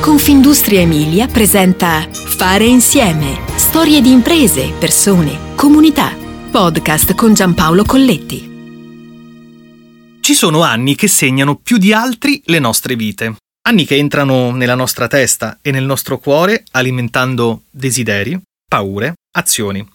Confindustria Emilia presenta Fare insieme. Storie di imprese, persone, comunità. Podcast con Giampaolo Colletti. Ci sono anni che segnano più di altri le nostre vite. Anni che entrano nella nostra testa e nel nostro cuore alimentando desideri, paure, azioni.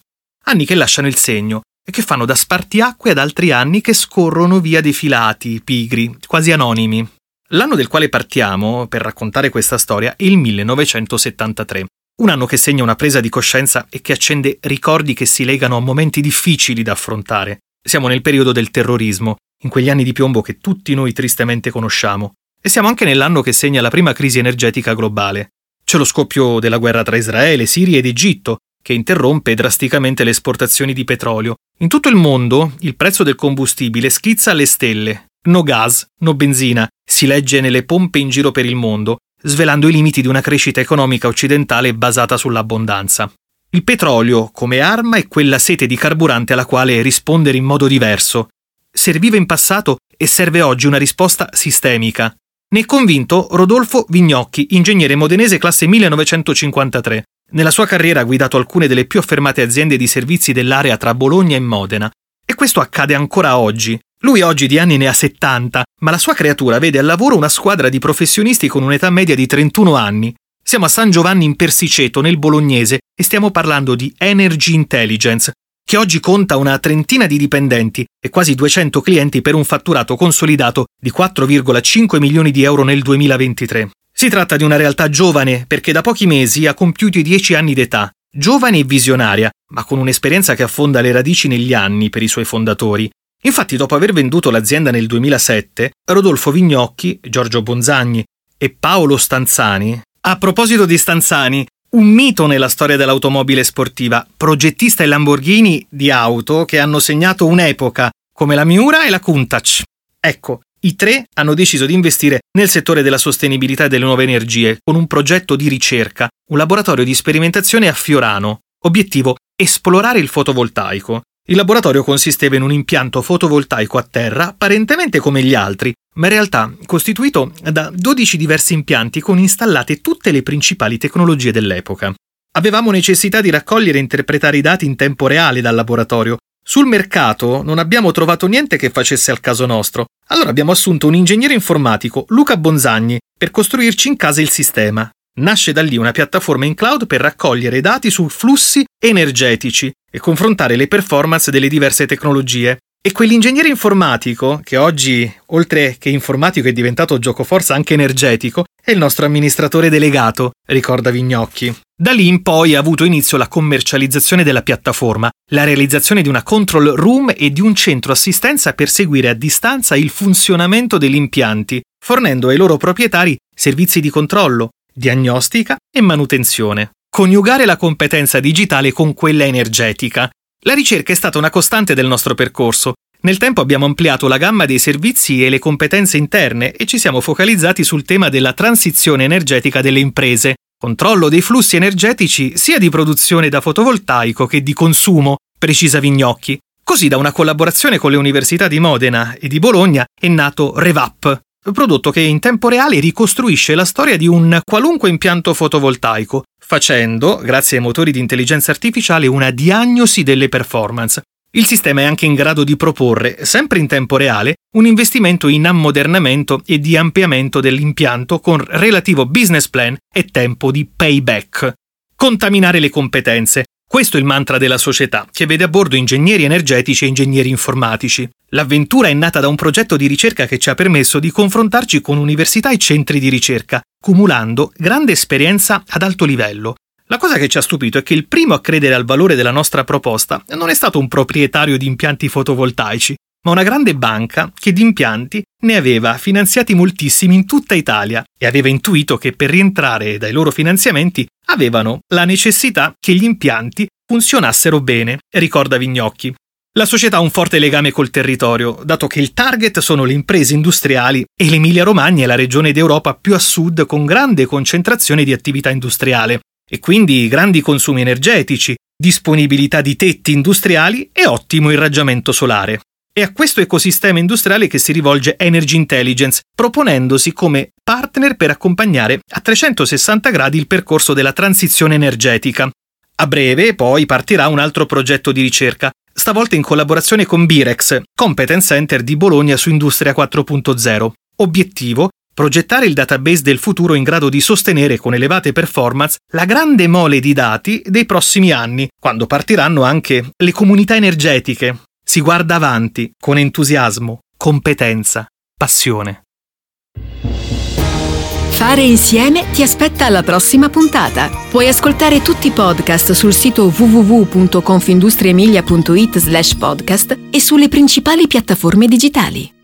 Anni che lasciano il segno e che fanno da spartiacque ad altri anni che scorrono via defilati, pigri, quasi anonimi. L'anno del quale partiamo per raccontare questa storia è il 1973, un anno che segna una presa di coscienza e che accende ricordi che si legano a momenti difficili da affrontare. Siamo nel periodo del terrorismo, in quegli anni di piombo che tutti noi tristemente conosciamo, e siamo anche nell'anno che segna la prima crisi energetica globale. C'è lo scoppio della guerra tra Israele, Siria ed Egitto, che interrompe drasticamente le esportazioni di petrolio. In tutto il mondo il prezzo del combustibile schizza alle stelle. No gas, no benzina, si legge nelle pompe in giro per il mondo, svelando i limiti di una crescita economica occidentale basata sull'abbondanza. Il petrolio, come arma, è quella sete di carburante alla quale rispondere in modo diverso. Serviva in passato e serve oggi una risposta sistemica. Ne è convinto Rodolfo Vignocchi, ingegnere modenese classe 1953. Nella sua carriera ha guidato alcune delle più affermate aziende di servizi dell'area tra Bologna e Modena. E questo accade ancora oggi, lui oggi di anni ne ha 70, ma la sua creatura vede al lavoro una squadra di professionisti con un'età media di 31 anni. Siamo a San Giovanni in Persiceto, nel bolognese, e stiamo parlando di Energy Intelligence, che oggi conta una trentina di dipendenti e quasi 200 clienti per un fatturato consolidato di 4,5 milioni di euro nel 2023. Si tratta di una realtà giovane perché da pochi mesi ha compiuto i 10 anni d'età, giovane e visionaria, ma con un'esperienza che affonda le radici negli anni per i suoi fondatori Infatti, dopo aver venduto l'azienda nel 2007, Rodolfo Vignocchi, Giorgio Bonzagni e Paolo Stanzani, a proposito di Stanzani, un mito nella storia dell'automobile sportiva, progettista e Lamborghini di auto che hanno segnato un'epoca, come la Miura e la Countach. Ecco, i tre hanno deciso di investire nel settore della sostenibilità e delle nuove energie con un progetto di ricerca, un laboratorio di sperimentazione a Fiorano. Obiettivo: esplorare il fotovoltaico. Il laboratorio consisteva in un impianto fotovoltaico a terra apparentemente come gli altri, ma in realtà costituito da 12 diversi impianti con installate tutte le principali tecnologie dell'epoca. Avevamo necessità di raccogliere e interpretare i dati in tempo reale dal laboratorio. Sul mercato non abbiamo trovato niente che facesse al caso nostro. Allora abbiamo assunto un ingegnere informatico, Luca Bonzagni, per costruirci in casa il sistema. Nasce da lì una piattaforma in cloud per raccogliere dati su flussi energetici e confrontare le performance delle diverse tecnologie. E quell'ingegnere informatico, che oggi, oltre che informatico, è diventato giocoforza anche energetico, è il nostro amministratore delegato, ricorda Vignocchi. Da lì in poi ha avuto inizio la commercializzazione della piattaforma, la realizzazione di una control room e di un centro assistenza per seguire a distanza il funzionamento degli impianti, fornendo ai loro proprietari servizi di controllo, diagnostica e manutenzione. Coniugare la competenza digitale con quella energetica. La ricerca è stata una costante del nostro percorso. Nel tempo abbiamo ampliato la gamma dei servizi e le competenze interne e ci siamo focalizzati sul tema della transizione energetica delle imprese, controllo dei flussi energetici sia di produzione da fotovoltaico che di consumo, precisa Vignocchi. Così da una collaborazione con le università di Modena e di Bologna è nato Revap, prodotto che in tempo reale ricostruisce la storia di un qualunque impianto fotovoltaico, facendo, grazie ai motori di intelligenza artificiale, una diagnosi delle performance. Il sistema è anche in grado di proporre, sempre in tempo reale, un investimento in ammodernamento e di ampliamento dell'impianto con relativo business plan e tempo di payback. Contaminare le competenze, questo è il mantra della società, che vede a bordo ingegneri energetici e ingegneri informatici. L'avventura è nata da un progetto di ricerca che ci ha permesso di confrontarci con università e centri di ricerca, cumulando grande esperienza ad alto livello. La cosa che ci ha stupito è che il primo a credere al valore della nostra proposta non è stato un proprietario di impianti fotovoltaici, ma una grande banca che di impianti ne aveva finanziati moltissimi in tutta Italia e aveva intuito che per rientrare dai loro finanziamenti avevano la necessità che gli impianti funzionassero bene, ricorda Vignocchi. La società ha un forte legame col territorio, dato che il target sono le imprese industriali e l'Emilia-Romagna è la regione d'Europa più a sud con grande concentrazione di attività industriale, e quindi grandi consumi energetici, disponibilità di tetti industriali e ottimo irraggiamento solare. È a questo ecosistema industriale che si rivolge Energy Intelligence, proponendosi come partner per accompagnare a 360 gradi il percorso della transizione energetica. A breve poi partirà un altro progetto di ricerca, stavolta in collaborazione con Birex, Competence Center di Bologna su Industria 4.0. Obiettivo progettare il database del futuro in grado di sostenere con elevate performance la grande mole di dati dei prossimi anni, quando partiranno anche le comunità energetiche. Si guarda avanti con entusiasmo, competenza, passione. Fare insieme ti aspetta alla prossima puntata. Puoi ascoltare tutti i podcast sul sito www.confindustriemilia.it slash podcast e sulle principali piattaforme digitali.